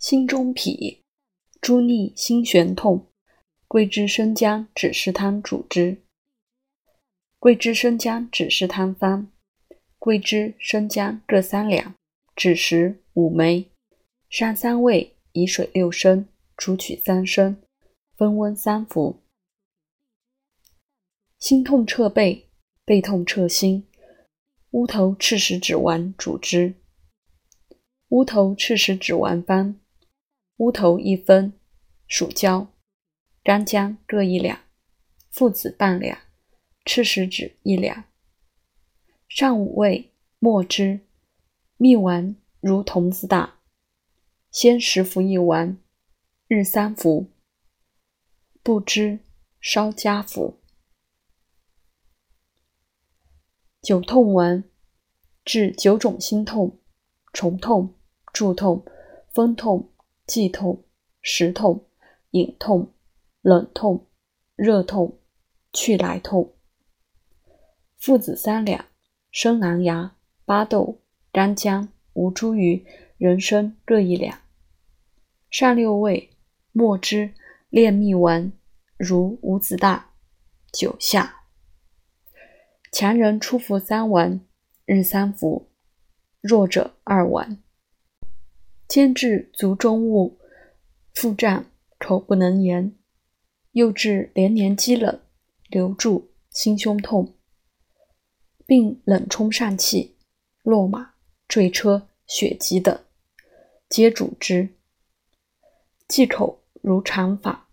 心中痞，诸逆心玄痛，桂枝生姜枳实汤主之。桂枝生姜枳实汤方：桂枝、生姜各三两，枳实五枚，上三味，以水六升，煮取三升，分温三服。心痛彻背，背痛彻心，乌头赤石脂丸主之。乌头赤石脂丸方。乌头一分，蜀椒、干姜各一两，附子半两，赤石脂一两。上五味，末之。蜜丸如童子大，先食服一丸，日三服。不知稍加服。久痛丸治九种心痛：虫痛、柱痛、风痛。悸痛、食痛、隐痛、冷痛、热痛、去来痛。父子三两：生狼牙、巴豆、干姜、吴茱萸、人参各一两。上六味，末之。炼蜜丸如五子大，九下。强人初服三丸，日三服；弱者二丸。兼治足中恶、腹胀、口不能言，又至连年积冷、流注、心胸痛，并冷冲疝气、落马、坠车、血疾等，皆主之。忌口如常法。